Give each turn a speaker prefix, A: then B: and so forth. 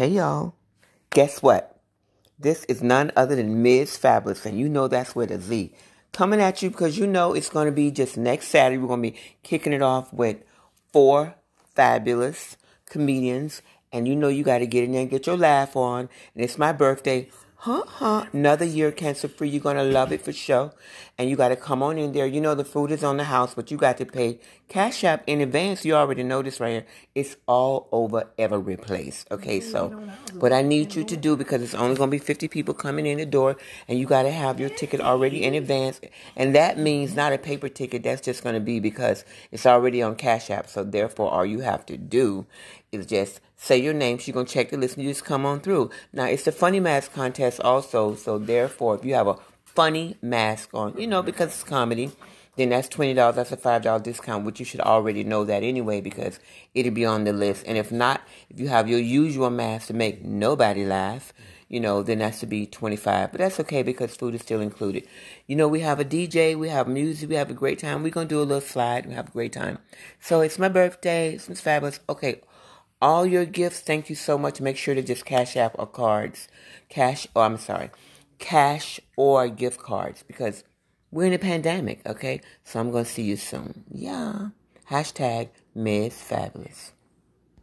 A: Hey y'all, guess what? This is none other than Mz. Fabulous, and you know that's with a Z. Coming at you because you know it's going to be just next Saturday. We're going to be kicking it off with four fabulous comedians, and you know you got to get in there and get your laugh on. And it's my birthday. Huh, huh. Another year cancer free. You're going to love it for sure. And you got to come on in there. You know the food is on the house, but you got to pay Cash App in advance. You already know this right here. It's all over every place. Okay, so what I need you to do, because it's only going to be 50 people coming in the door, and you got to have your ticket already in advance. And that means not a paper ticket. That's just going to be because it's already on Cash App. So therefore, all you have to do is just say your name. She's going to check the list and you just come on through. Now, it's the funny mask contest also. So therefore, if you have a funny mask on, you know, because it's comedy, then that's $20. That's a $5 discount, which you should already know that anyway because it'll be on the list. And if not, if you have your usual mask to make nobody laugh, you know, then that's to be 25. But that's okay because food is still included. You know, we have a DJ, we have music, we have a great time. We're going to do a little slide. We have a great time. So it's my birthday. It's fabulous. Okay all your gifts. Thank you so much. Make sure to just cash app or cards. Cash, oh, I'm sorry. Cash or gift cards because we're in a pandemic, okay? So I'm to see you soon. Yeah. Hashtag Miss Fabulous.